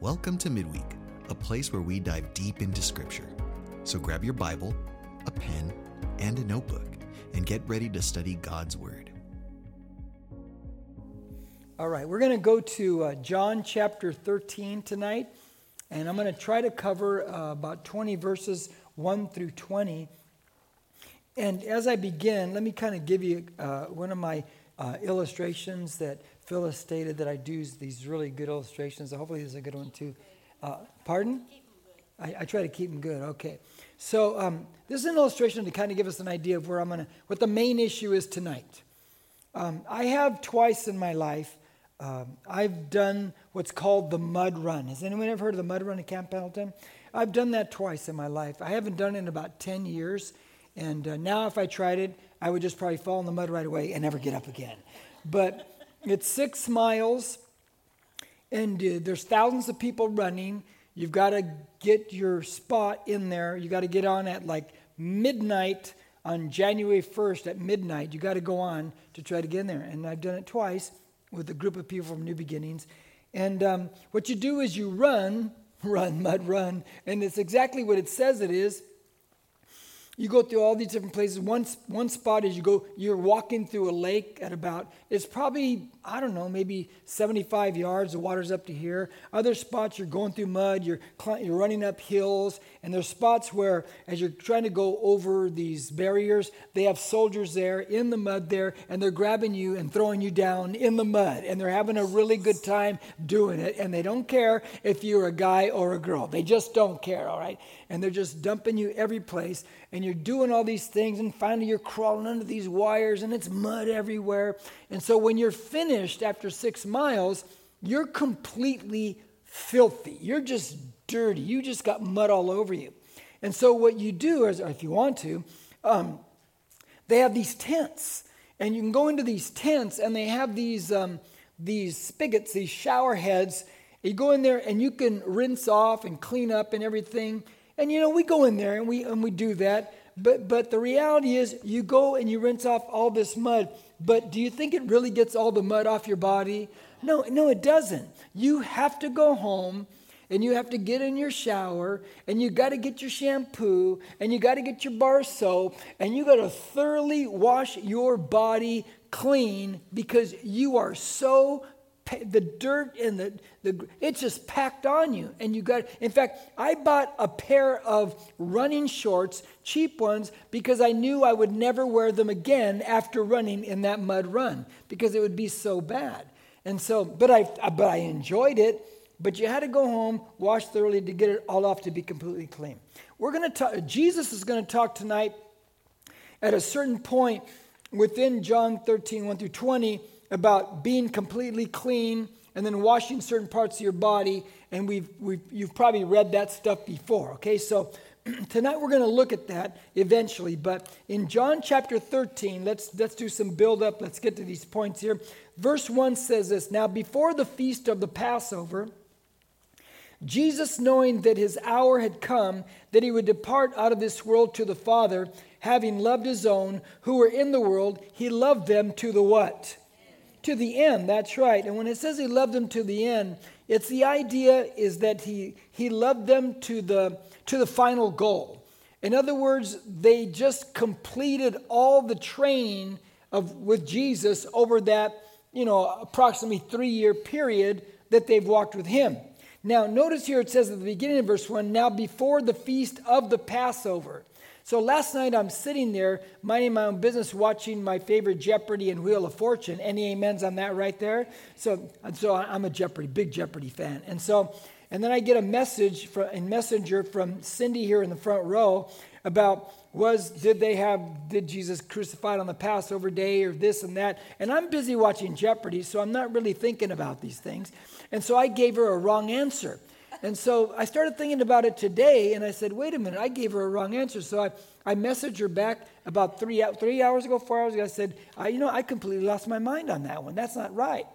Welcome to Midweek, a place where we dive deep into Scripture. So grab your Bible, a pen, and a notebook, and get ready to study God's Word. All right, we're going to go to uh, John chapter 13 tonight, and I'm going to try to cover uh, about 20 verses 1 through 20. And as I begin, let me kind of give you uh, one of my uh, illustrations that Phyllis stated that I do these really good illustrations. Hopefully, this is a good one too. Uh, pardon? I, I, try to keep them good. Okay. So um, this is an illustration to kind of give us an idea of where I'm to, what the main issue is tonight. Um, I have twice in my life, um, I've done what's called the mud run. Has anyone ever heard of the mud run at Camp Pendleton? I've done that twice in my life. I haven't done it in about 10 years. And uh, now, if I tried it, I would just probably fall in the mud right away and never get up again. But it's six miles, and uh, there's thousands of people running. You've got to get your spot in there. You got to get on at like midnight on January 1st at midnight. You got to go on to try to get in there. And I've done it twice with a group of people from New Beginnings. And um, what you do is you run, run, mud, run, and it's exactly what it says it is you go through all these different places. One, one spot is you go, you're walking through a lake at about, it's probably, I don't know, maybe 75 yards. The water's up to here. Other spots, you're going through mud, you're, you're running up hills. And there's spots where, as you're trying to go over these barriers, they have soldiers there in the mud there, and they're grabbing you and throwing you down in the mud. And they're having a really good time doing it. And they don't care if you're a guy or a girl. They just don't care, all right? And they're just dumping you every place and you're doing all these things, and finally you're crawling under these wires, and it's mud everywhere. And so when you're finished after six miles, you're completely filthy. You're just dirty. You just got mud all over you. And so what you do, is, if you want to, um, they have these tents, and you can go into these tents, and they have these um, these spigots, these shower heads. You go in there, and you can rinse off and clean up and everything. And you know, we go in there and we and we do that. But but the reality is you go and you rinse off all this mud. But do you think it really gets all the mud off your body? No, no, it doesn't. You have to go home and you have to get in your shower and you got to get your shampoo and you got to get your bar soap and you got to thoroughly wash your body clean because you are so the dirt and the, the it's just packed on you. And you got in fact i bought a pair of running shorts cheap ones because i knew i would never wear them again after running in that mud run because it would be so bad. And so but i but i enjoyed it. But you had to go home wash thoroughly to get it all off to be completely clean. We're going to talk jesus is going to talk tonight at a certain point within john 13 1 through 20 about being completely clean and then washing certain parts of your body. And we've, we've, you've probably read that stuff before, okay? So tonight we're going to look at that eventually. But in John chapter 13, let's, let's do some build up. Let's get to these points here. Verse 1 says this Now, before the feast of the Passover, Jesus, knowing that his hour had come, that he would depart out of this world to the Father, having loved his own who were in the world, he loved them to the what? To the end. That's right. And when it says he loved them to the end, it's the idea is that he, he loved them to the, to the final goal. In other words, they just completed all the training of, with Jesus over that, you know, approximately three year period that they've walked with him. Now, notice here it says at the beginning of verse 1 now before the feast of the Passover. So last night I'm sitting there minding my own business, watching my favorite Jeopardy and Wheel of Fortune. Any amens on that right there? So, so I'm a Jeopardy, big Jeopardy fan. And so, and then I get a message from, in Messenger from Cindy here in the front row about was did they have did Jesus crucified on the Passover day or this and that? And I'm busy watching Jeopardy, so I'm not really thinking about these things. And so I gave her a wrong answer. And so I started thinking about it today, and I said, wait a minute, I gave her a wrong answer. So I, I messaged her back about three, three hours ago, four hours ago. I said, I, you know, I completely lost my mind on that one. That's not right.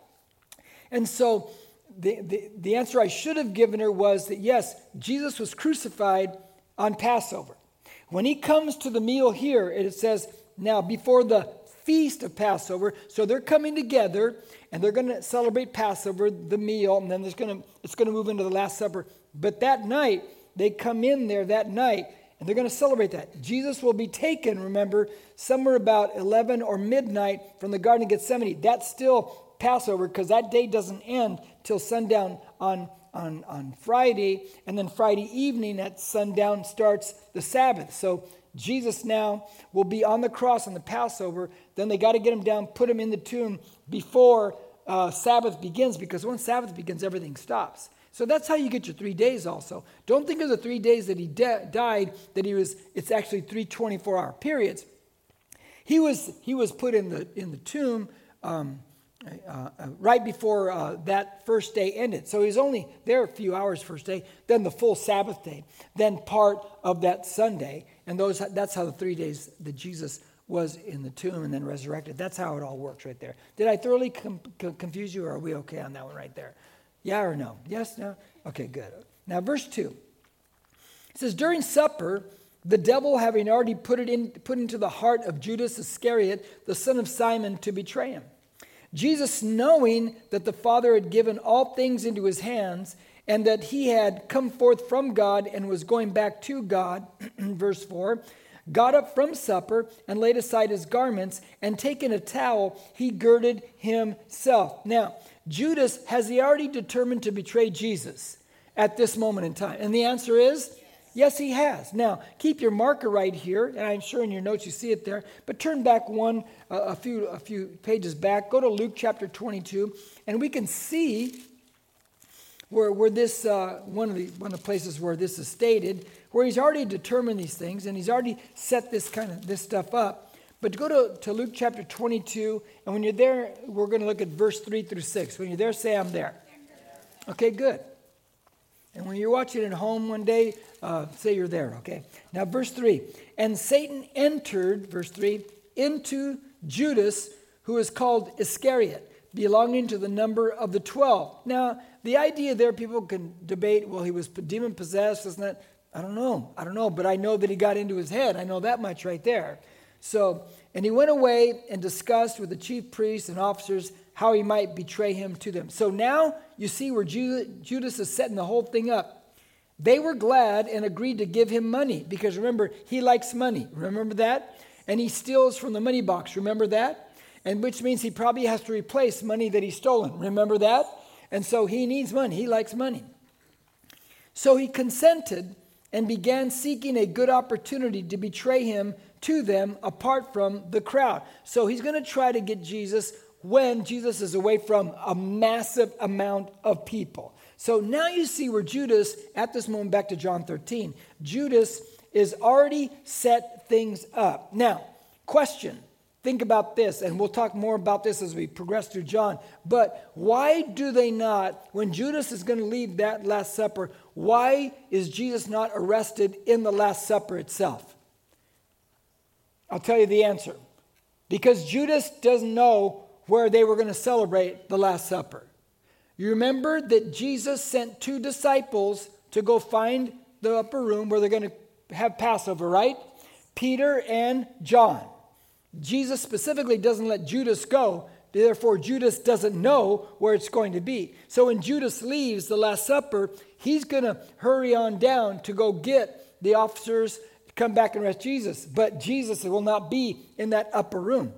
And so the, the, the answer I should have given her was that yes, Jesus was crucified on Passover. When he comes to the meal here, it says, now before the feast of Passover. So they're coming together and they're going to celebrate Passover, the meal, and then there's to, it's going to move into the Last Supper. But that night, they come in there that night and they're going to celebrate that. Jesus will be taken, remember, somewhere about 11 or midnight from the Garden of Gethsemane. That's still Passover because that day doesn't end till sundown on, on, on Friday. And then Friday evening at sundown starts the Sabbath. So Jesus now will be on the cross on the Passover. Then they got to get him down, put him in the tomb before uh, Sabbath begins because once Sabbath begins, everything stops. So that's how you get your three days also. Don't think of the three days that he de- died, that he was, it's actually three 24 hour periods. He was, he was put in the, in the tomb um, uh, uh, right before uh, that first day ended. So he was only there a few hours first day, then the full Sabbath day, then part of that Sunday. And those, that's how the three days that Jesus was in the tomb and then resurrected. That's how it all works right there. Did I thoroughly com- confuse you, or are we okay on that one right there? Yeah or no? Yes, no? Okay, good. Now, verse 2. It says, During supper, the devil having already put it in, put into the heart of Judas Iscariot, the son of Simon, to betray him. Jesus, knowing that the Father had given all things into his hands, and that he had come forth from God and was going back to God, verse 4, got up from supper and laid aside his garments, and taking a towel, he girded himself. Now, Judas, has he already determined to betray Jesus at this moment in time? And the answer is yes, he has. Now, keep your marker right here, and I'm sure in your notes you see it there, but turn back one, uh, a, few, a few pages back. Go to Luke chapter 22, and we can see where, where this, uh, one, of the, one of the places where this is stated, where he's already determined these things, and he's already set this kind of, this stuff up. But go to, to Luke chapter 22, and when you're there, we're going to look at verse 3 through 6. When you're there, say, I'm there. Okay, good. And when you're watching at home one day, uh, say you're there, okay? Now, verse 3 And Satan entered, verse 3, into Judas, who is called Iscariot, belonging to the number of the 12. Now, the idea there, people can debate, well, he was demon possessed, isn't it? I don't know. I don't know, but I know that he got into his head. I know that much right there. So, and he went away and discussed with the chief priests and officers how he might betray him to them. So now you see where Judas is setting the whole thing up. They were glad and agreed to give him money because remember, he likes money. Remember that? And he steals from the money box. Remember that? And which means he probably has to replace money that he's stolen. Remember that? And so he needs money. He likes money. So he consented and began seeking a good opportunity to betray him to them apart from the crowd. So he's going to try to get Jesus when Jesus is away from a massive amount of people. So now you see where Judas, at this moment, back to John 13, Judas is already set things up. Now, question. Think about this, and we'll talk more about this as we progress through John. But why do they not, when Judas is going to leave that Last Supper, why is Jesus not arrested in the Last Supper itself? I'll tell you the answer. Because Judas doesn't know where they were going to celebrate the Last Supper. You remember that Jesus sent two disciples to go find the upper room where they're going to have Passover, right? Peter and John. Jesus specifically doesn't let Judas go. Therefore, Judas doesn't know where it's going to be. So when Judas leaves the Last Supper, he's going to hurry on down to go get the officers come back and rest Jesus. But Jesus will not be in that upper room.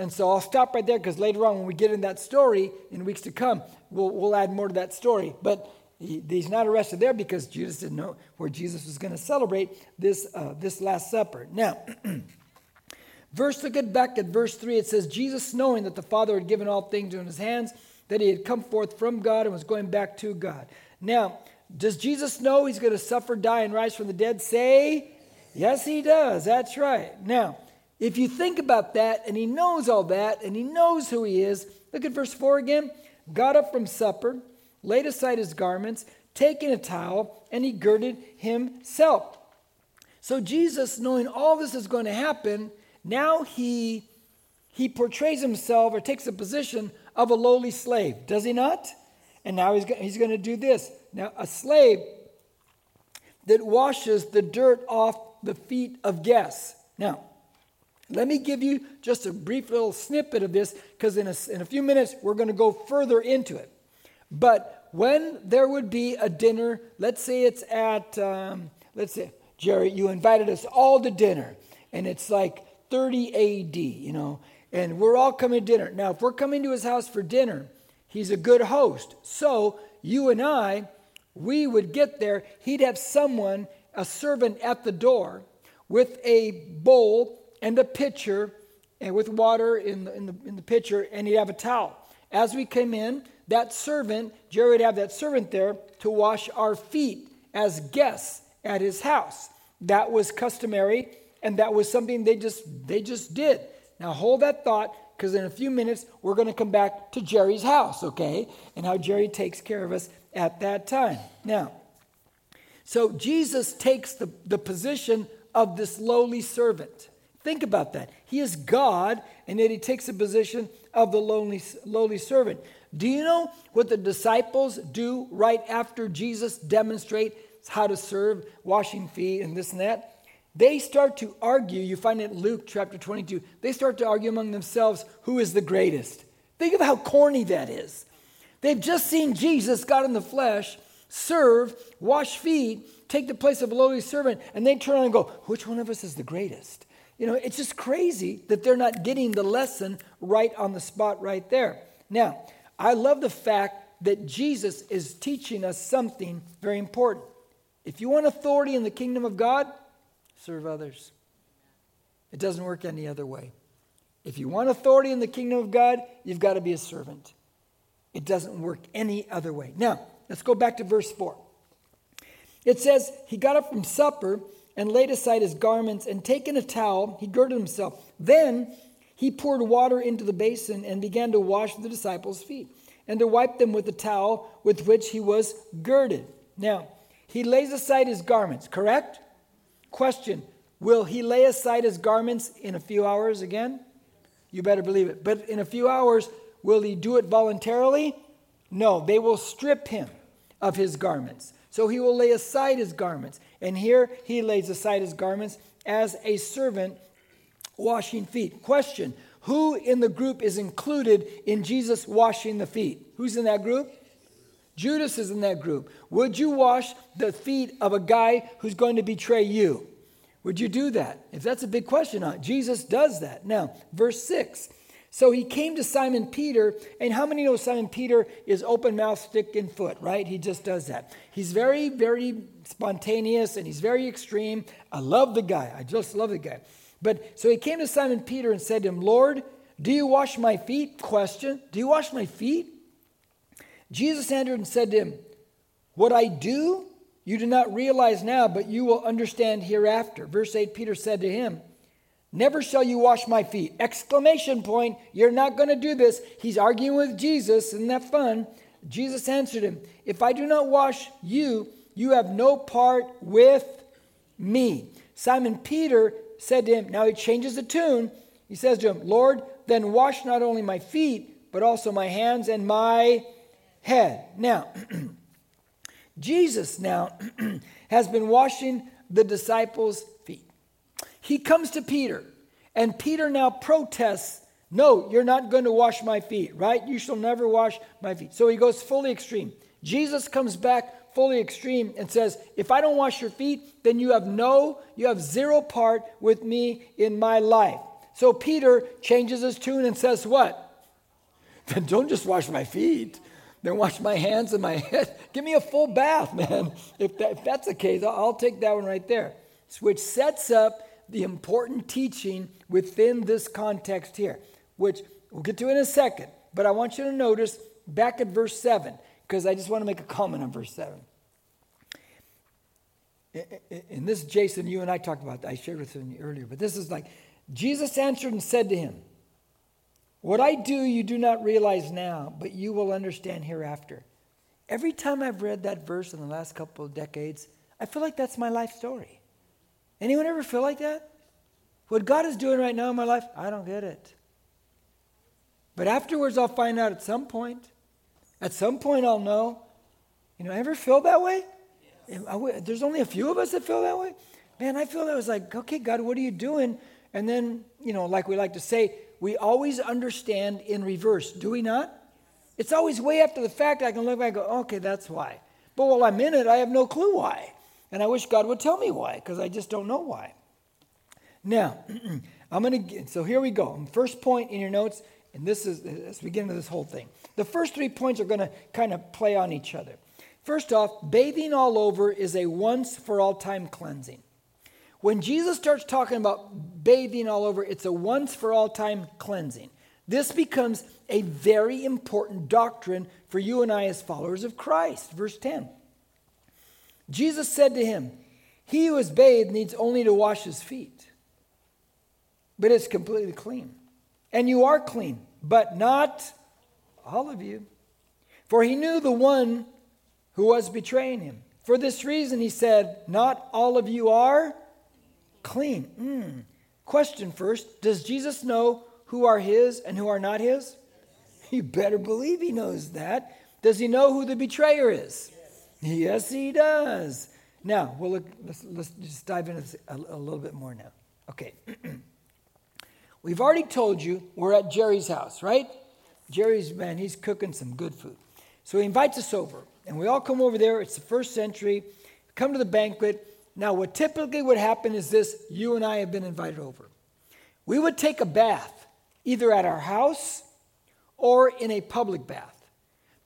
And so I'll stop right there because later on, when we get in that story in weeks to come, we'll, we'll add more to that story. But he, he's not arrested there because Judas didn't know where Jesus was going to celebrate this, uh, this Last Supper. Now, verse, look at back at verse 3. It says, Jesus, knowing that the Father had given all things in his hands, that he had come forth from God and was going back to God. Now, does Jesus know he's going to suffer, die, and rise from the dead? Say, Yes, he does. That's right. Now, if you think about that, and he knows all that, and he knows who he is, look at verse 4 again. Got up from supper, laid aside his garments, taking a towel, and he girded himself. So Jesus, knowing all this is going to happen, now he he portrays himself or takes a position of a lowly slave, does he not? And now he's, he's going to do this. Now, a slave that washes the dirt off the feet of guests. Now, Let me give you just a brief little snippet of this because in a, in a few minutes we're going to go further into it. But when there would be a dinner, let's say it's at, um, let's say, Jerry, you invited us all to dinner, and it's like 30 AD, you know, and we're all coming to dinner. Now, if we're coming to his house for dinner, he's a good host. So you and I, we would get there, he'd have someone, a servant at the door with a bowl and a pitcher and with water in the, in the, in the pitcher, and he'd have a towel. As we came in, that servant, Jerry would have that servant there to wash our feet as guests at his house. That was customary, and that was something they just they just did. Now hold that thought, because in a few minutes we're going to come back to Jerry's house, okay? And how Jerry takes care of us at that time. Now, so Jesus takes the, the position of this lowly servant. Think about that. He is God, and yet he takes the position of the lowly, lowly servant. Do you know what the disciples do right after Jesus demonstrates how to serve, washing feet, and this and that? They start to argue. You find it in Luke chapter 22. They start to argue among themselves who is the greatest. Think of how corny that is. They've just seen Jesus, God in the flesh, serve, wash feet, take the place of a lowly servant, and they turn around and go, Which one of us is the greatest? You know, it's just crazy that they're not getting the lesson right on the spot right there. Now, I love the fact that Jesus is teaching us something very important. If you want authority in the kingdom of God, serve others. It doesn't work any other way. If you want authority in the kingdom of God, you've got to be a servant. It doesn't work any other way. Now, let's go back to verse 4. It says, He got up from supper and laid aside his garments, and taking a towel, he girded himself. Then he poured water into the basin and began to wash the disciples' feet and to wipe them with the towel with which he was girded. Now, he lays aside his garments, correct? Question Will he lay aside his garments in a few hours again? You better believe it. But in a few hours, will he do it voluntarily? No, they will strip him of his garments. So he will lay aside his garments. And here he lays aside his garments as a servant washing feet. Question Who in the group is included in Jesus washing the feet? Who's in that group? Judas is in that group. Would you wash the feet of a guy who's going to betray you? Would you do that? If that's a big question, huh? Jesus does that. Now, verse 6 so he came to Simon Peter, and how many know Simon Peter is open mouth, stick in foot, right? He just does that. He's very, very spontaneous and he's very extreme. I love the guy. I just love the guy. But so he came to Simon Peter and said to him, Lord, do you wash my feet? Question. Do you wash my feet? Jesus answered and said to him, What I do, you do not realize now, but you will understand hereafter. Verse 8 Peter said to him, Never shall you wash my feet. Exclamation point. You're not going to do this. He's arguing with Jesus. Isn't that fun? Jesus answered him, If I do not wash you, you have no part with me. Simon Peter said to him, Now he changes the tune. He says to him, Lord, then wash not only my feet, but also my hands and my head. Now, Jesus now has been washing the disciples' he comes to Peter, and Peter now protests, No, you're not going to wash my feet, right? You shall never wash my feet. So he goes fully extreme. Jesus comes back fully extreme and says, If I don't wash your feet, then you have no, you have zero part with me in my life. So Peter changes his tune and says, What? Then don't just wash my feet. Then wash my hands and my head. Give me a full bath, man. If, that, if that's the case, I'll, I'll take that one right there. Which sets up the important teaching within this context here, which we'll get to in a second. But I want you to notice back at verse 7, because I just want to make a comment on verse 7. And this, Jason, you and I talked about, I shared with you earlier, but this is like, Jesus answered and said to him, What I do you do not realize now, but you will understand hereafter. Every time I've read that verse in the last couple of decades, I feel like that's my life story. Anyone ever feel like that? What God is doing right now in my life, I don't get it. But afterwards, I'll find out at some point. At some point, I'll know. You know, I ever feel that way? Yes. There's only a few of us that feel that way. Man, I feel that was like, okay, God, what are you doing? And then, you know, like we like to say, we always understand in reverse, do we not? It's always way after the fact I can look back and go, okay, that's why. But while I'm in it, I have no clue why. And I wish God would tell me why, because I just don't know why. Now, I'm going to, so here we go. First point in your notes, and this is, let's begin to this whole thing. The first three points are going to kind of play on each other. First off, bathing all over is a once for all time cleansing. When Jesus starts talking about bathing all over, it's a once for all time cleansing. This becomes a very important doctrine for you and I as followers of Christ. Verse 10. Jesus said to him, He who is bathed needs only to wash his feet, but it's completely clean. And you are clean, but not all of you. For he knew the one who was betraying him. For this reason, he said, Not all of you are clean. Mm. Question first Does Jesus know who are his and who are not his? You better believe he knows that. Does he know who the betrayer is? Yes, he does. Now, we'll look, let's, let's just dive into this a, a little bit more now. Okay. We've already told you we're at Jerry's house, right? Jerry's, man, he's cooking some good food. So he invites us over, and we all come over there. It's the first century. Come to the banquet. Now, what typically would happen is this you and I have been invited over. We would take a bath, either at our house or in a public bath,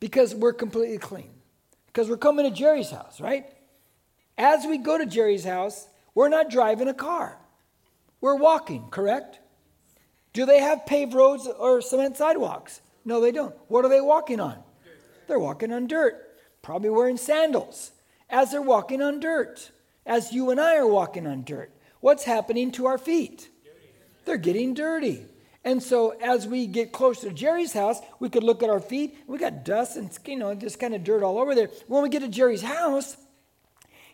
because we're completely clean. Because we're coming to Jerry's house, right? As we go to Jerry's house, we're not driving a car, we're walking, correct? Do they have paved roads or cement sidewalks? No, they don't. What are they walking on? They're walking on dirt, probably wearing sandals as they're walking on dirt as you and I are walking on dirt. What's happening to our feet? They're getting dirty. And so as we get closer to Jerry's house, we could look at our feet. We got dust and you know just kind of dirt all over there. When we get to Jerry's house,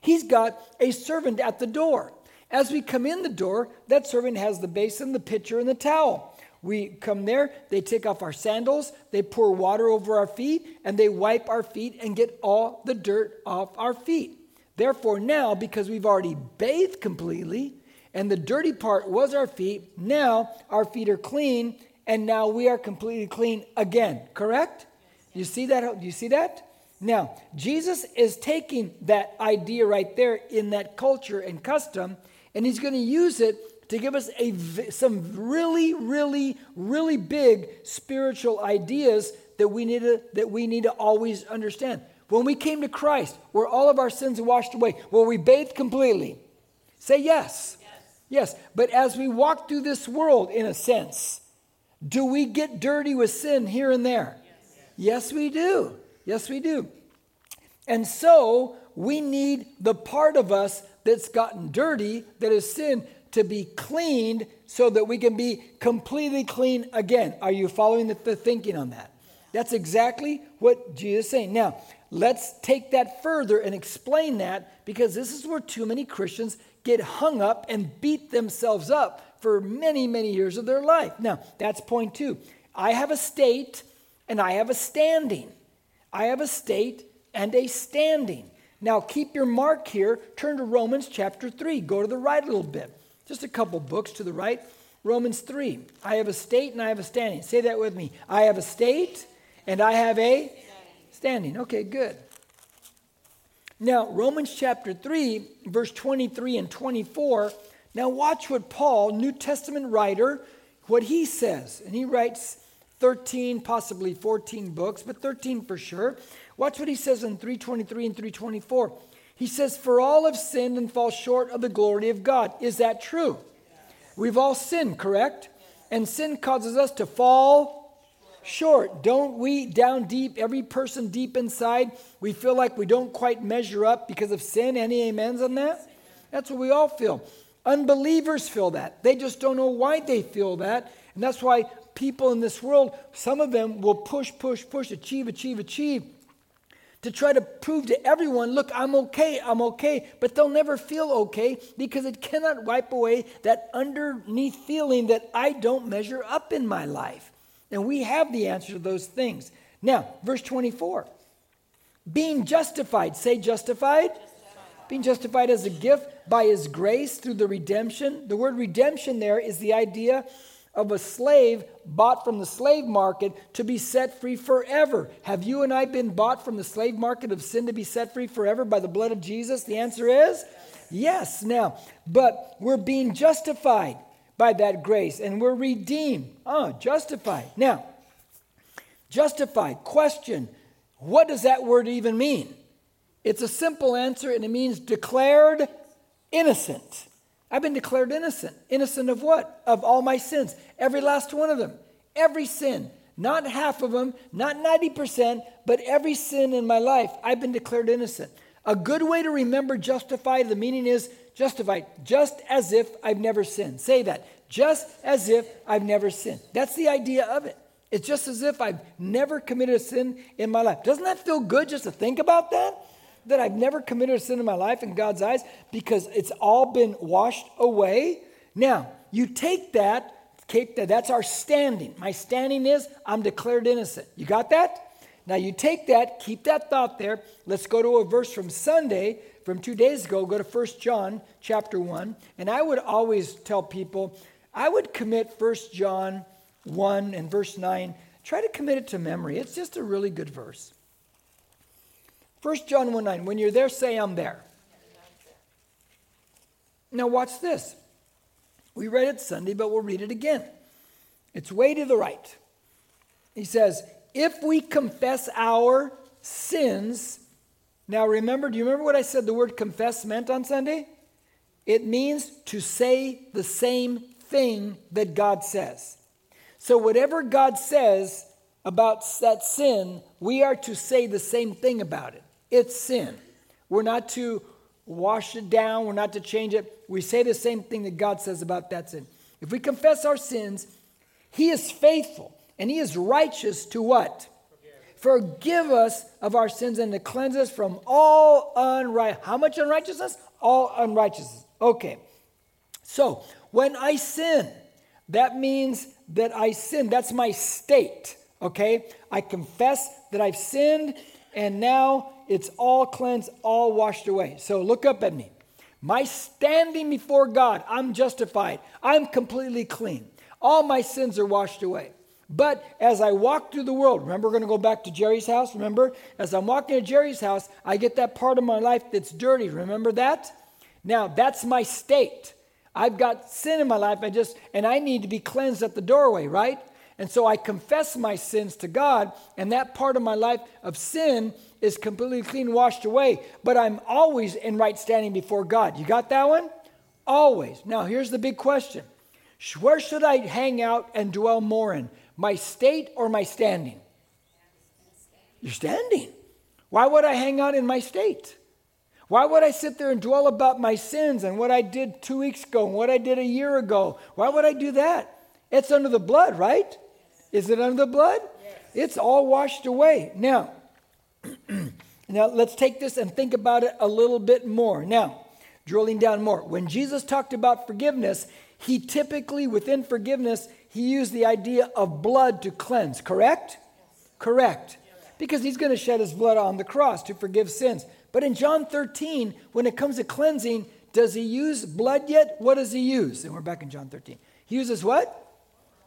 he's got a servant at the door. As we come in the door, that servant has the basin, the pitcher, and the towel. We come there, they take off our sandals, they pour water over our feet, and they wipe our feet and get all the dirt off our feet. Therefore, now, because we've already bathed completely, and the dirty part was our feet, now our feet are clean, and now we are completely clean again. Correct? You see that? You see that? Now, Jesus is taking that idea right there in that culture and custom, and he's going to use it to give us a, some really, really, really big spiritual ideas that we need to, that we need to always understand. When we came to Christ, were all of our sins washed away? Were we bathed completely? Say yes. Yes. But as we walk through this world, in a sense, do we get dirty with sin here and there? Yes, yes we do. Yes, we do. And so we need the part of us that's gotten dirty, that is sin, to be cleaned so that we can be completely clean again. Are you following the, the thinking on that? That's exactly what Jesus is saying. Now, let's take that further and explain that because this is where too many Christians get hung up and beat themselves up for many, many years of their life. Now, that's point two. I have a state and I have a standing. I have a state and a standing. Now, keep your mark here. Turn to Romans chapter 3. Go to the right a little bit. Just a couple books to the right. Romans 3. I have a state and I have a standing. Say that with me. I have a state and I have a Standing. Okay, good. Now, Romans chapter 3, verse 23 and 24. Now, watch what Paul, New Testament writer, what he says. And he writes 13, possibly 14 books, but 13 for sure. Watch what he says in 323 and 324. He says, For all have sinned and fall short of the glory of God. Is that true? We've all sinned, correct? And sin causes us to fall short. Don't we, down deep, every person deep inside, we feel like we don't quite measure up because of sin? Any amens on that? That's what we all feel. Unbelievers feel that. They just don't know why they feel that. And that's why people in this world, some of them will push, push, push, achieve, achieve, achieve to try to prove to everyone, look, I'm okay, I'm okay, but they'll never feel okay because it cannot wipe away that underneath feeling that I don't measure up in my life. And we have the answer to those things. Now, verse 24. Being justified, say justified. justified. being justified as a gift by his grace through the redemption. The word redemption there is the idea of a slave bought from the slave market to be set free forever. Have you and I been bought from the slave market of sin to be set free forever by the blood of Jesus? The answer is yes. Now, but we're being justified by that grace and we're redeemed. Oh, justified. Now, justified. Question What does that word even mean? It's a simple answer and it means declared innocent. I've been declared innocent. Innocent of what? Of all my sins. Every last one of them. Every sin. Not half of them, not 90%, but every sin in my life, I've been declared innocent. A good way to remember justified, the meaning is justified, just as if I've never sinned. Say that. Just as if I've never sinned. That's the idea of it. It's just as if I've never committed a sin in my life. Doesn't that feel good just to think about that? that I've never committed a sin in my life in God's eyes because it's all been washed away. Now, you take that, that, that's our standing. My standing is I'm declared innocent. You got that? Now you take that, keep that thought there. Let's go to a verse from Sunday, from two days ago. Go to 1 John chapter 1. And I would always tell people, I would commit 1 John 1 and verse 9. Try to commit it to memory. It's just a really good verse. 1 John 1 9, when you're there, say, I'm there. Now, watch this. We read it Sunday, but we'll read it again. It's way to the right. He says, If we confess our sins, now remember, do you remember what I said the word confess meant on Sunday? It means to say the same thing that God says. So, whatever God says about that sin, we are to say the same thing about it. It's sin. We're not to wash it down, we're not to change it. We say the same thing that God says about that sin. If we confess our sins, He is faithful and He is righteous to what? Forgive. Us of our sins and to cleanse us from all unrighteousness. How much unrighteousness? All unrighteousness. Okay. So when I sin, that means that I sin. That's my state. Okay? I confess that I've sinned and now it's all cleansed, all washed away. So look up at me. My standing before God, I'm justified. I'm completely clean. All my sins are washed away. But as I walk through the world, remember, we're going to go back to Jerry's house. Remember, as I'm walking to Jerry's house, I get that part of my life that's dirty. Remember that? Now, that's my state. I've got sin in my life. I just, and I need to be cleansed at the doorway, right? And so I confess my sins to God, and that part of my life of sin is completely clean, washed away. But I'm always in right standing before God. You got that one? Always. Now, here's the big question Where should I hang out and dwell more in? My state or my standing? You're standing. Why would I hang out in my state? Why would I sit there and dwell about my sins and what I did two weeks ago and what I did a year ago? Why would I do that? It's under the blood, right? Is it under the blood? Yes. It's all washed away. Now, now let's take this and think about it a little bit more. Now, drilling down more. When Jesus talked about forgiveness, he typically, within forgiveness, he used the idea of blood to cleanse, correct? Correct. Because he's going to shed his blood on the cross to forgive sins. But in John 13, when it comes to cleansing, does he use blood yet? What does he use? And we're back in John 13. He uses what?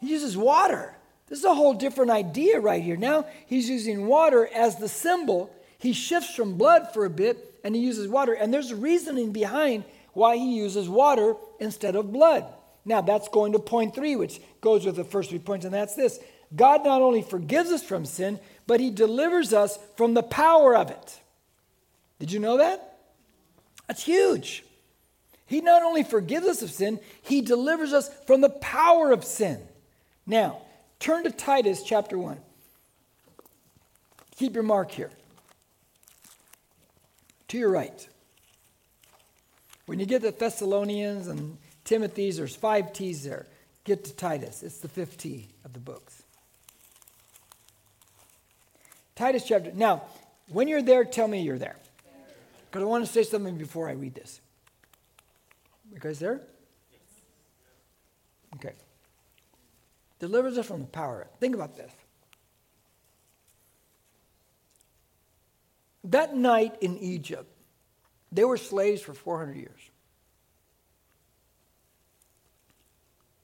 He uses water. This is a whole different idea right here. Now he's using water as the symbol. He shifts from blood for a bit and he uses water. And there's reasoning behind why he uses water instead of blood. Now that's going to point three, which goes with the first three points, and that's this God not only forgives us from sin, but he delivers us from the power of it. Did you know that? That's huge. He not only forgives us of sin, he delivers us from the power of sin. Now, Turn to Titus chapter 1. Keep your mark here. To your right. When you get to Thessalonians and Timothy's, there's five T's there. Get to Titus. It's the fifth T of the books. Titus chapter. Now, when you're there, tell me you're there. Because I want to say something before I read this. You guys there? Okay delivers us from the power. Think about this. That night in Egypt, They were slaves for 400 years.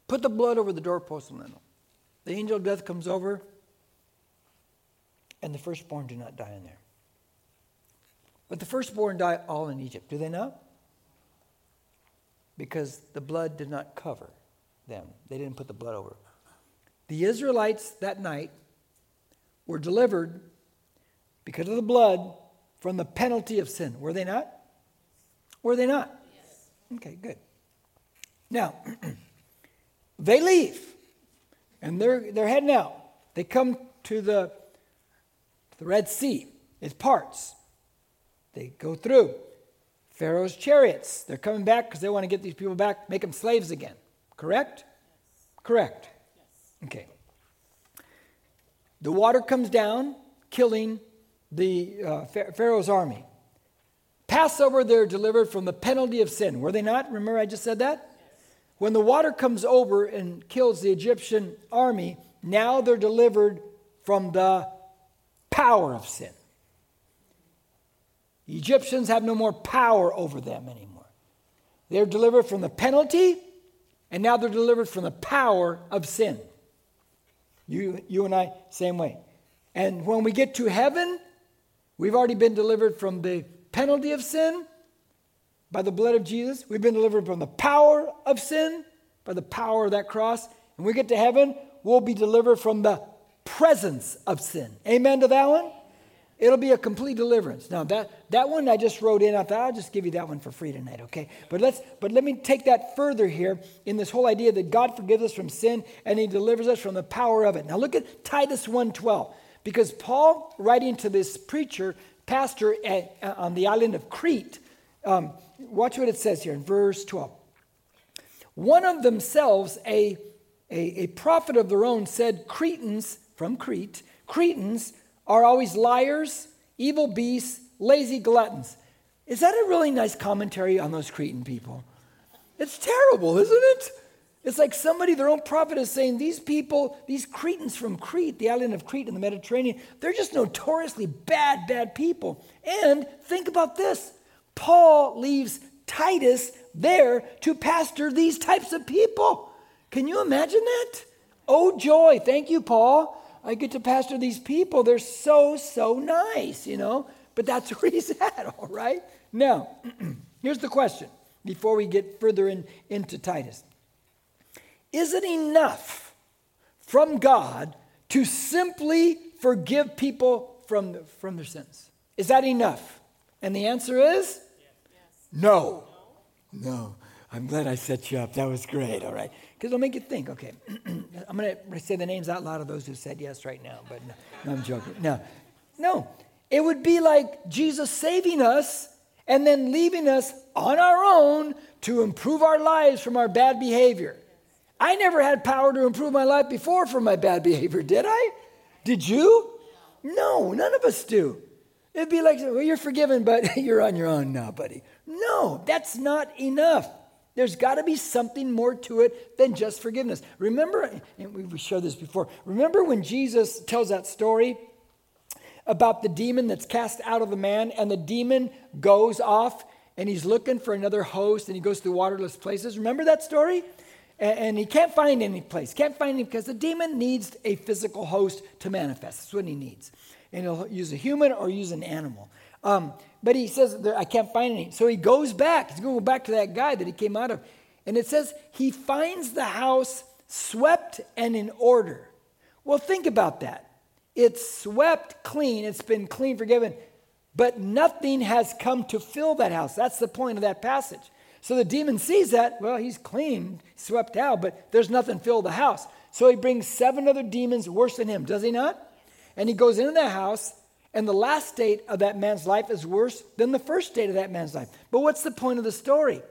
Put the blood over the doorpost and lintel. The angel of death comes over, and the firstborn do not die in there. But the firstborn die all in Egypt, do they not? Because the blood did not cover them. They didn't put the blood over. The Israelites that night were delivered because of the blood from the penalty of sin. Were they not? Were they not? Yes. Okay, good. Now, they leave and they're, they're heading out. They come to the, the Red Sea, it parts. They go through. Pharaoh's chariots, they're coming back because they want to get these people back, make them slaves again. Correct? Yes. Correct. Yes. Okay. The water comes down, killing the uh, Pharaoh's army. Passover, they're delivered from the penalty of sin. Were they not? Remember, I just said that? When the water comes over and kills the Egyptian army, now they're delivered from the power of sin. The Egyptians have no more power over them anymore. They're delivered from the penalty, and now they're delivered from the power of sin. You, you and I, same way. And when we get to heaven, we've already been delivered from the penalty of sin by the blood of Jesus. We've been delivered from the power of sin by the power of that cross. And we get to heaven, we'll be delivered from the presence of sin. Amen to that one? It'll be a complete deliverance. Now that that one I just wrote in. I thought I'll just give you that one for free tonight, okay? But let's but let me take that further here in this whole idea that God forgives us from sin and He delivers us from the power of it. Now look at Titus 1:12, because Paul writing to this preacher pastor at, uh, on the island of Crete, um, watch what it says here in verse 12. One of themselves, a, a, a prophet of their own, said, Cretans, from Crete, Cretans are always liars, evil beasts, lazy gluttons. Is that a really nice commentary on those Cretan people? It's terrible, isn't it? It's like somebody, their own prophet, is saying these people, these Cretans from Crete, the island of Crete in the Mediterranean, they're just notoriously bad, bad people. And think about this Paul leaves Titus there to pastor these types of people. Can you imagine that? Oh, joy. Thank you, Paul. I get to pastor these people. They're so, so nice, you know? But that's where he's at, all right? Now, here's the question before we get further in, into Titus Is it enough from God to simply forgive people from, from their sins? Is that enough? And the answer is no. No. I'm glad I set you up. That was great. All right. Because it'll make you think. Okay. I'm going to say the names out loud of those who said yes right now, but no, no, I'm joking. No. No. It would be like Jesus saving us and then leaving us on our own to improve our lives from our bad behavior. I never had power to improve my life before from my bad behavior, did I? Did you? No, none of us do. It'd be like, well, you're forgiven, but you're on your own now, buddy. No, that's not enough. There's got to be something more to it than just forgiveness. Remember, and we've showed this before, remember when Jesus tells that story about the demon that's cast out of the man, and the demon goes off and he's looking for another host and he goes to waterless places? Remember that story? And, he can't find any place, can't find any because the demon needs a physical host to manifest. That's what he needs. And he'll use a human or use an animal. Um, but he says, I can't find any. So he goes back. He's going back to that guy that he came out of. And it says, he finds the house swept and in order. Well, think about that. It's swept clean, it's been clean, forgiven, but nothing has come to fill that house. That's the point of that passage. So the demon sees that, well, he's clean, swept out, but there's nothing filled the house. So he brings seven other demons worse than him, does he not? And he goes into the house and the last state of that man's life is worse than the first state of that man's life. But what's the point of the story?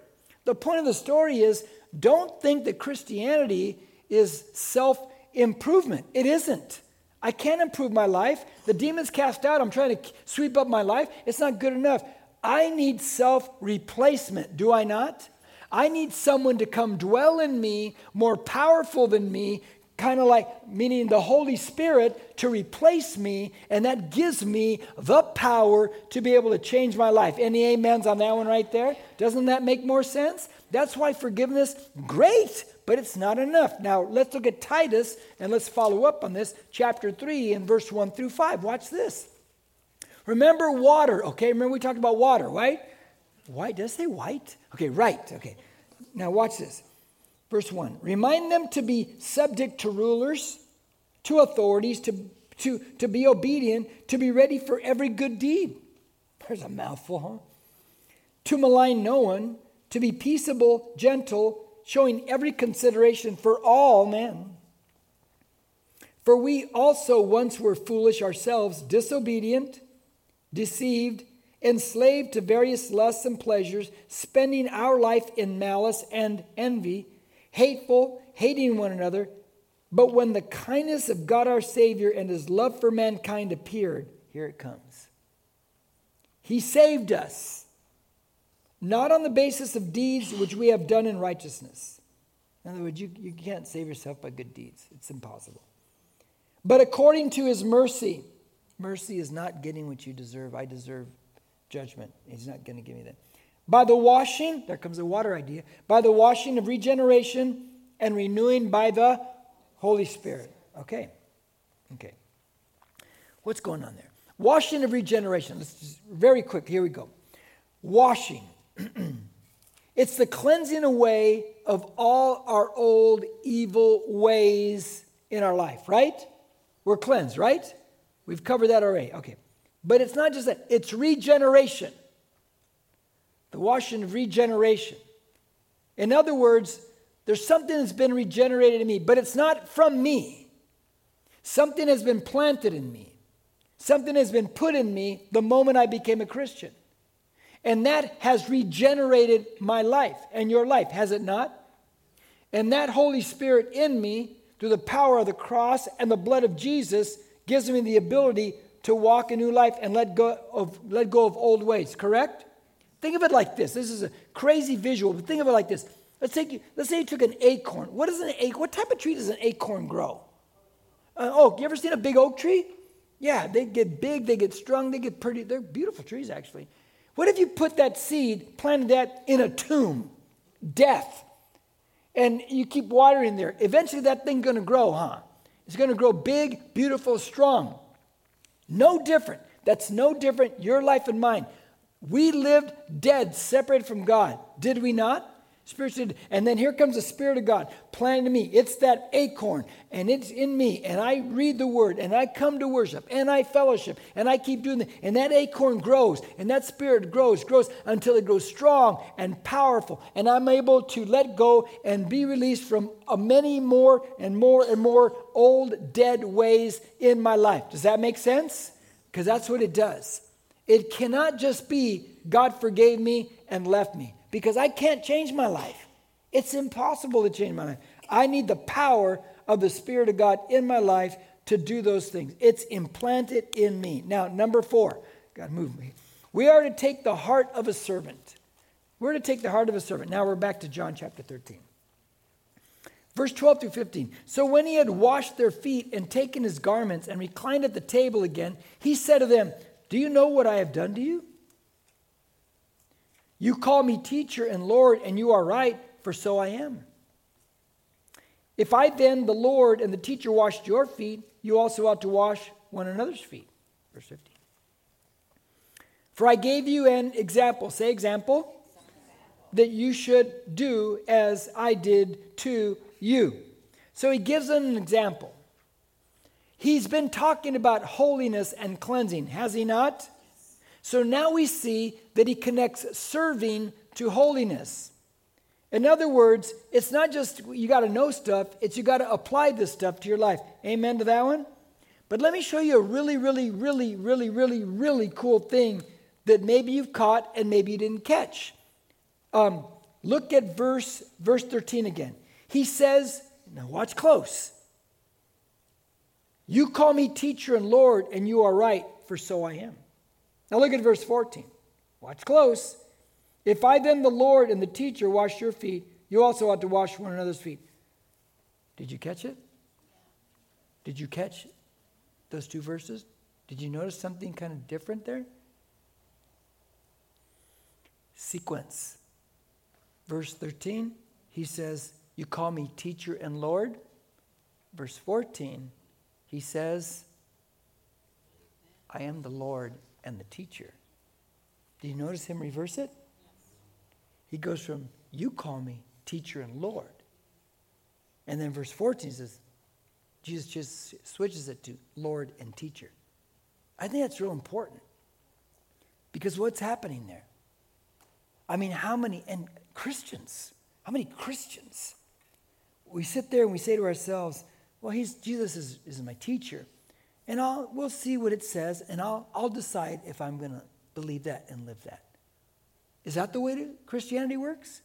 The point of the story is don't think that Christianity is self improvement. It isn't. I can't improve my life. The demon's cast out. I'm trying to sweep up my life. It's not good enough. I need self replacement, do I not? I need someone to come dwell in me, more powerful than me, kind of like meaning the Holy Spirit to replace me, and that gives me the power to be able to change my life. Any amens on that one right there? Doesn't that make more sense? That's why forgiveness, great, but it's not enough. Now, let's look at Titus and let's follow up on this, chapter 3 and verse 1 through 5. Watch this. Remember water, okay? Remember we talked about water, right? White, does it say white? Okay, right, okay. Now, watch this. Verse 1 Remind them to be subject to rulers, to authorities, to, to, to be obedient, to be ready for every good deed. There's a mouthful, huh? To malign no one, to be peaceable, gentle, showing every consideration for all men. For we also once were foolish ourselves, disobedient, deceived, enslaved to various lusts and pleasures, spending our life in malice and envy hateful, hating one another. But when the kindness of God our Savior and his love for mankind appeared, here it comes. He saved us, not on the basis of deeds which we have done in righteousness. In other words, you, you can't save yourself by good deeds, it's impossible. But according to his mercy, mercy is not getting what you deserve. I deserve judgment. He's not going to give me that. By the washing, there comes the water idea, by the washing of regeneration and renewing by the Holy Spirit. Okay. Okay. What's going on there? Washing of regeneration. Let's just, very quick. Here we go. Washing. it's the cleansing away of all our old evil ways in our life, right? We're cleansed, right? We've covered that already. Okay. But it's not just that, it's regeneration the washing of regeneration. In other words, there's something that's been regenerated in me, but it's not from me. Something has been planted in me. Something has been put in me the moment I became a Christian. And that has regenerated my life and your life, has it not? And that Holy Spirit in me, through the power of the cross and the blood of Jesus, gives me the ability to walk a new life and let go of, let go of old ways, correct? Think of it like this. This is a crazy visual, but think of it like this. Let's, take let's say you took an acorn. What is an acorn? What type of tree does an acorn grow? An oak. You ever seen a big oak tree? Yeah, they get big, they get strong, they get pretty. They're beautiful trees, actually. What if you put that seed, planted that in a tomb, death, and you keep watering there? Eventually, that thing's going to grow, huh? It's going to grow big, beautiful, strong. No different. That's no different, your life and mine. We lived dead, separated from God, did we not? Spiritually, and then here comes the Spirit of God planted in me. It's that acorn, and it's in me, and I read the Word, and I come to worship, and I fellowship, and I keep doing that. And that acorn grows, and that Spirit grows, grows until it grows strong and powerful, and I'm able to let go and be released from uh, many more and more and more old, dead ways in my life. Does that make sense? Because that's what it does. It cannot just be God forgave me and left me because I can't change my life. It's impossible to change my life. I need the power of the Spirit of God in my life to do those things. It's implanted in me. Now, number four, God move me. We are to take the heart of a servant. We're to take the heart of a servant. Now we're back to John chapter 13. Verse 12 through 15. So when he had washed their feet and taken his garments and reclined at the table again, he said to them, do you know what I have done to you? You call me teacher and Lord, and you are right, for so I am. If I then, the Lord and the teacher, washed your feet, you also ought to wash one another's feet. Verse 15. For I gave you an example. Say example. That you should do as I did to you. So he gives them an example. He's been talking about holiness and cleansing, has he not? So now we see that he connects serving to holiness. In other words, it's not just you got to know stuff, it's you got to apply this stuff to your life. Amen to that one? But let me show you a really, really, really, really, really, really cool thing that maybe you've caught and maybe you didn't catch. Um, look at verse, verse 13 again. He says, now watch close. You call me teacher and Lord, and you are right, for so I am. Now look at verse 14. Watch close. If I then, the Lord and the teacher, wash your feet, you also ought to wash one another's feet. Did you catch it? Did you catch those two verses? Did you notice something kind of different there? Sequence. Verse 13, he says, You call me teacher and Lord. Verse 14, he says, I am the Lord and the teacher. Do you notice him reverse it? He goes from, You call me teacher and Lord. And then verse 14 says, Jesus just switches it to Lord and teacher. I think that's real important because what's happening there? I mean, how many, and Christians, how many Christians? We sit there and we say to ourselves, well, he's, Jesus is, is my teacher. And I'll, we'll see what it says, and I'll, I'll decide if I'm going to believe that and live that. Is that the way Christianity works?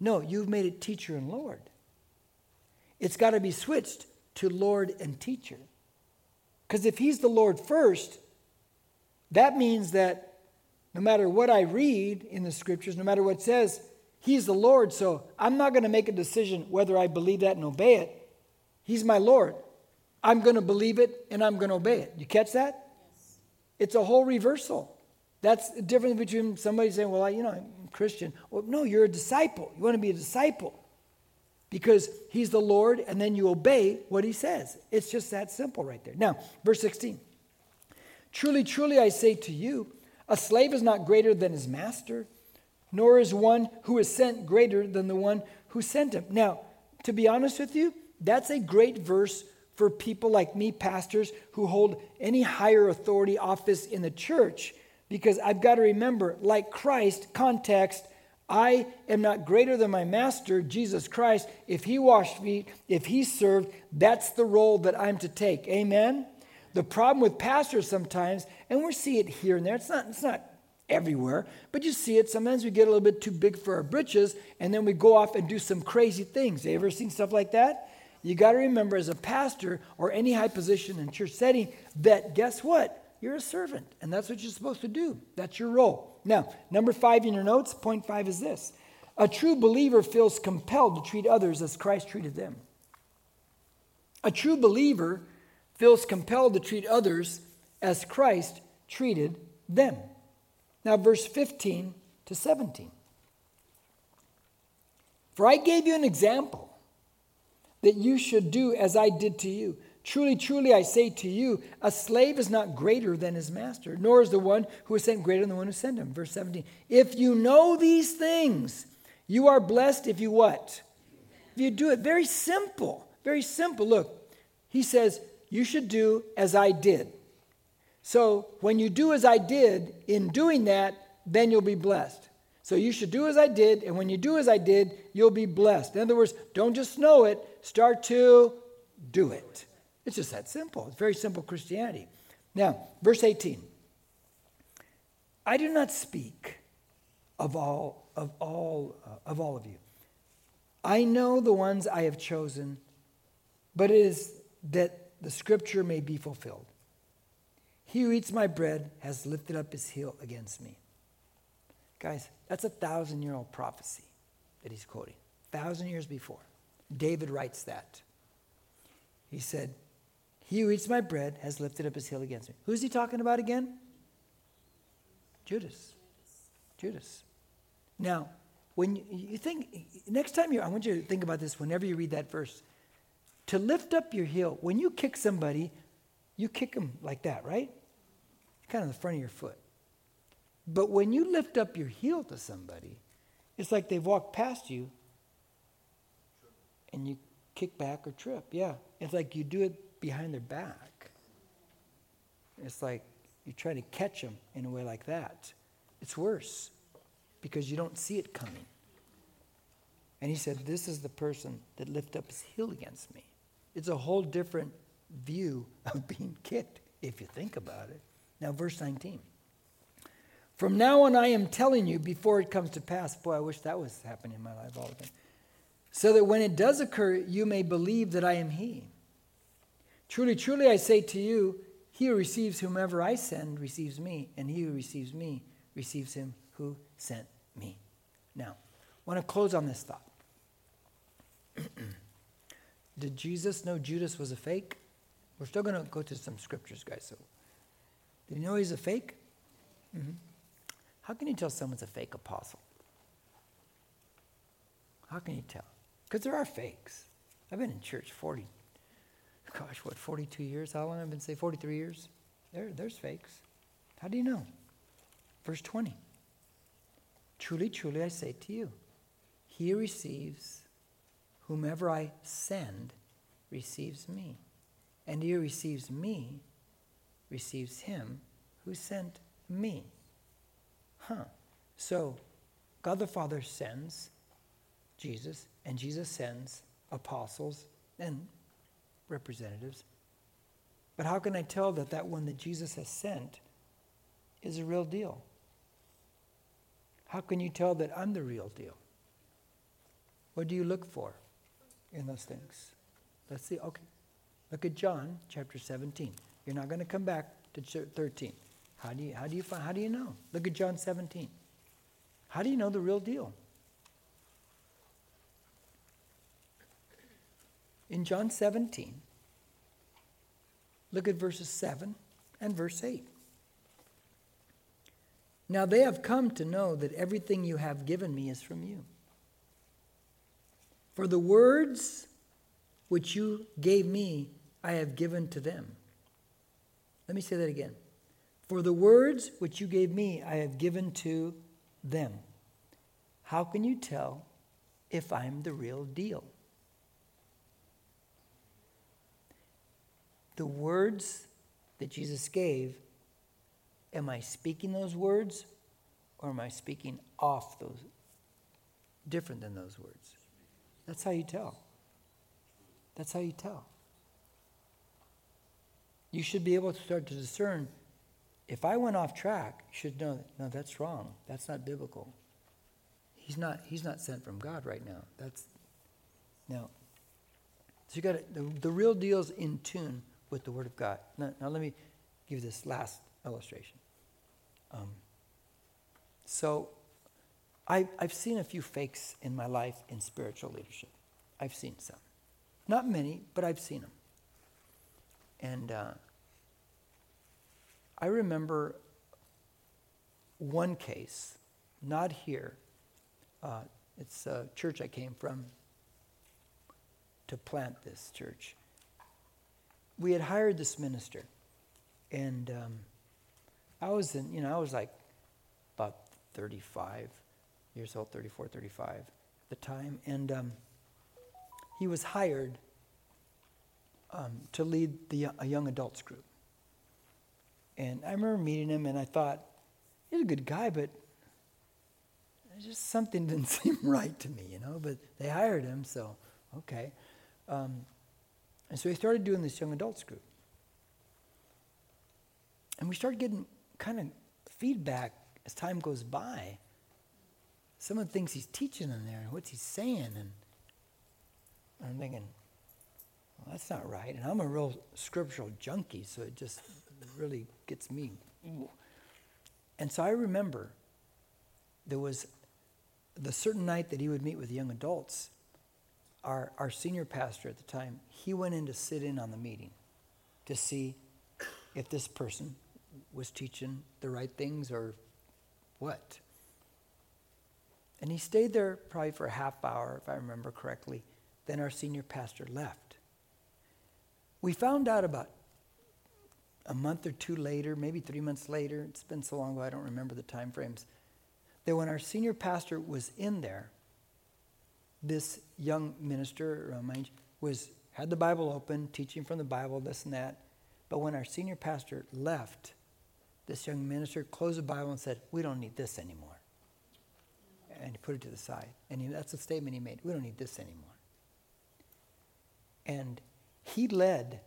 No, you've made it teacher and Lord. It's got to be switched to Lord and teacher. Because if he's the Lord first, that means that no matter what I read in the scriptures, no matter what it says, he's the Lord. So I'm not going to make a decision whether I believe that and obey it. He's my Lord. I'm going to believe it and I'm going to obey it. You catch that? Yes. It's a whole reversal. That's the difference between somebody saying, Well, I, you know, I'm Christian. Well, no, you're a disciple. You want to be a disciple because he's the Lord and then you obey what he says. It's just that simple right there. Now, verse 16. Truly, truly, I say to you, a slave is not greater than his master, nor is one who is sent greater than the one who sent him. Now, to be honest with you, that's a great verse for people like me, pastors, who hold any higher authority office in the church, because I've got to remember, like Christ, context, I am not greater than my master, Jesus Christ. If he washed feet, if he served, that's the role that I'm to take. Amen? The problem with pastors sometimes, and we see it here and there, it's not, it's not everywhere, but you see it. Sometimes we get a little bit too big for our britches, and then we go off and do some crazy things. You ever seen stuff like that? You got to remember as a pastor or any high position in church setting that guess what? You're a servant, and that's what you're supposed to do. That's your role. Now, number five in your notes, point five is this a true believer feels compelled to treat others as Christ treated them. A true believer feels compelled to treat others as Christ treated them. Now, verse 15 to 17. For I gave you an example that you should do as I did to you. Truly, truly, I say to you, a slave is not greater than his master, nor is the one who is sent greater than the one who sent him. Verse 17. If you know these things, you are blessed if you what? If you do it. Very simple. Very simple. Look, he says, you should do as I did. So when you do as I did, in doing that, then you'll be blessed. So you should do as I did, and when you do as I did, you'll be blessed. In other words, don't just know it, start to do it. It's just that simple. It's very simple Christianity. Now, verse 18. I do not speak of all of all uh, of all of you. I know the ones I have chosen, but it is that the scripture may be fulfilled. He who eats my bread has lifted up his heel against me. Guys, that's a thousand year old prophecy that he's quoting. Thousand years before. David writes that. He said, He who eats my bread has lifted up his heel against me. Who's he talking about again? Judas. Judas. Now, when you think, next time you, I want you to think about this whenever you read that verse. To lift up your heel, when you kick somebody, you kick them like that, right? Kind of the front of your foot. But when you lift up your heel to somebody, it's like they've walked past you and you kick back or trip. Yeah. It's like you do it behind their back. It's like you try to catch them in a way like that. It's worse because you don't see it coming. And he said, This is the person that lifted up his heel against me. It's a whole different view of being kicked if you think about it. Now, verse 19. From now on, I am telling you before it comes to pass. Boy, I wish that was happening in my life all the time. So that when it does occur, you may believe that I am He. Truly, truly, I say to you, he who receives whomever I send receives me, and he who receives me receives him who sent me. Now, I want to close on this thought. Did Jesus know Judas was a fake? We're still going to go to some scriptures, guys. So, did he know he's a fake? Mm-hmm. How can you tell someone's a fake apostle? How can you tell? Because there are fakes. I've been in church 40, gosh, what, 42 years? How long have I been saying? 43 years? There, there's fakes. How do you know? Verse 20. Truly, truly, I say to you, he receives whomever I send receives me. And he receives me receives him who sent me. Huh. So, God the Father sends Jesus, and Jesus sends apostles and representatives. But how can I tell that that one that Jesus has sent is a real deal? How can you tell that I'm the real deal? What do you look for in those things? Let's see. Okay. Look at John chapter 17. You're not going to come back to 13. How do you how do you find, how do you know? Look at John 17. How do you know the real deal? In John 17, look at verses 7 and verse 8. Now they have come to know that everything you have given me is from you. For the words which you gave me, I have given to them. Let me say that again. For the words which you gave me, I have given to them. How can you tell if I'm the real deal? The words that Jesus gave, am I speaking those words or am I speaking off those, different than those words? That's how you tell. That's how you tell. You should be able to start to discern if I went off track, you should know no, that's wrong. That's not biblical. He's not, he's not sent from God right now. That's now. So you got the, the real deal's in tune with the Word of God. Now, now let me give this last illustration. Um, so I, I've seen a few fakes in my life in spiritual leadership. I've seen some. Not many, but I've seen them. And uh, I remember one case, not here. Uh, it's a church I came from to plant this church. We had hired this minister, and um, I was in, you know, I was like about 35 years old, 34, 35 at the time, and um, he was hired um, to lead the, a young adults group. And I remember meeting him, and I thought, he's a good guy, but just something didn't seem right to me, you know. But they hired him, so okay. Um, and so he started doing this young adults group. And we started getting kind of feedback as time goes by. Some of the things he's teaching in there and what's he saying. And I'm thinking, well, that's not right. And I'm a real scriptural junkie, so it just really gets me. And so I remember there was the certain night that he would meet with young adults. Our, our senior pastor at the time, he went in to sit in on the meeting to see if this person was teaching the right things or what. And he stayed there probably for a half hour, if I remember correctly. Then our senior pastor left. We found out about a month or two later, maybe three months later, it's been so long ago I don't remember the time frames, that when our senior pastor was in there, this young minister was had the Bible open, teaching from the Bible, this and that. But when our senior pastor left, this young minister closed the Bible and said, "We don't need this anymore," and he put it to the side. And he, that's the statement he made: "We don't need this anymore." And he led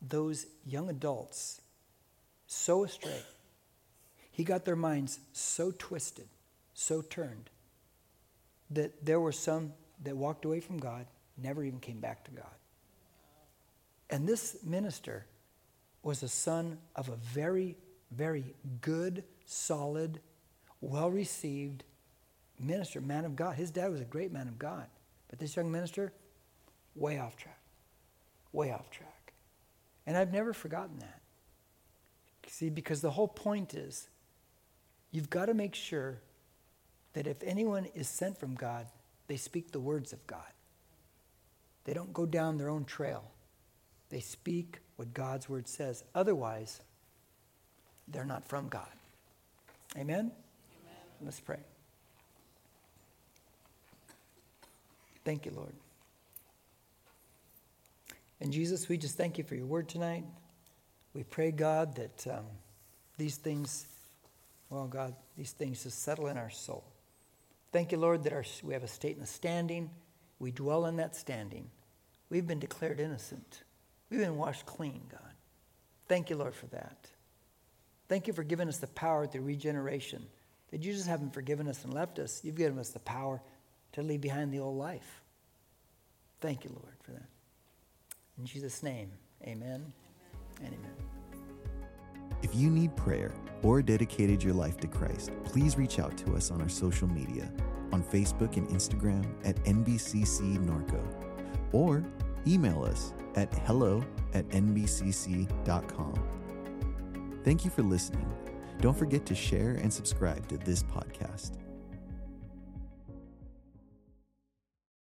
those young adults so astray. He got their minds so twisted, so turned, that there were some that walked away from God, never even came back to God. And this minister was a son of a very, very good, solid, well received minister, man of God. His dad was a great man of God. But this young minister, way off track way off track. And I've never forgotten that. See, because the whole point is you've got to make sure that if anyone is sent from God, they speak the words of God. They don't go down their own trail. They speak what God's word says. Otherwise, they're not from God. Amen? Amen. Let's pray. Thank you, Lord. And Jesus, we just thank you for your word tonight. We pray, God, that um, these things, well, God, these things just settle in our soul. Thank you, Lord, that our, we have a state and a standing. We dwell in that standing. We've been declared innocent. We've been washed clean, God. Thank you, Lord, for that. Thank you for giving us the power through regeneration. That you just haven't forgiven us and left us. You've given us the power to leave behind the old life. Thank you, Lord, for that. In Jesus' name, amen. and amen. If you need prayer or dedicated your life to Christ, please reach out to us on our social media on Facebook and Instagram at NBCC Norco or email us at hello at nbcc.com. Thank you for listening. Don't forget to share and subscribe to this podcast.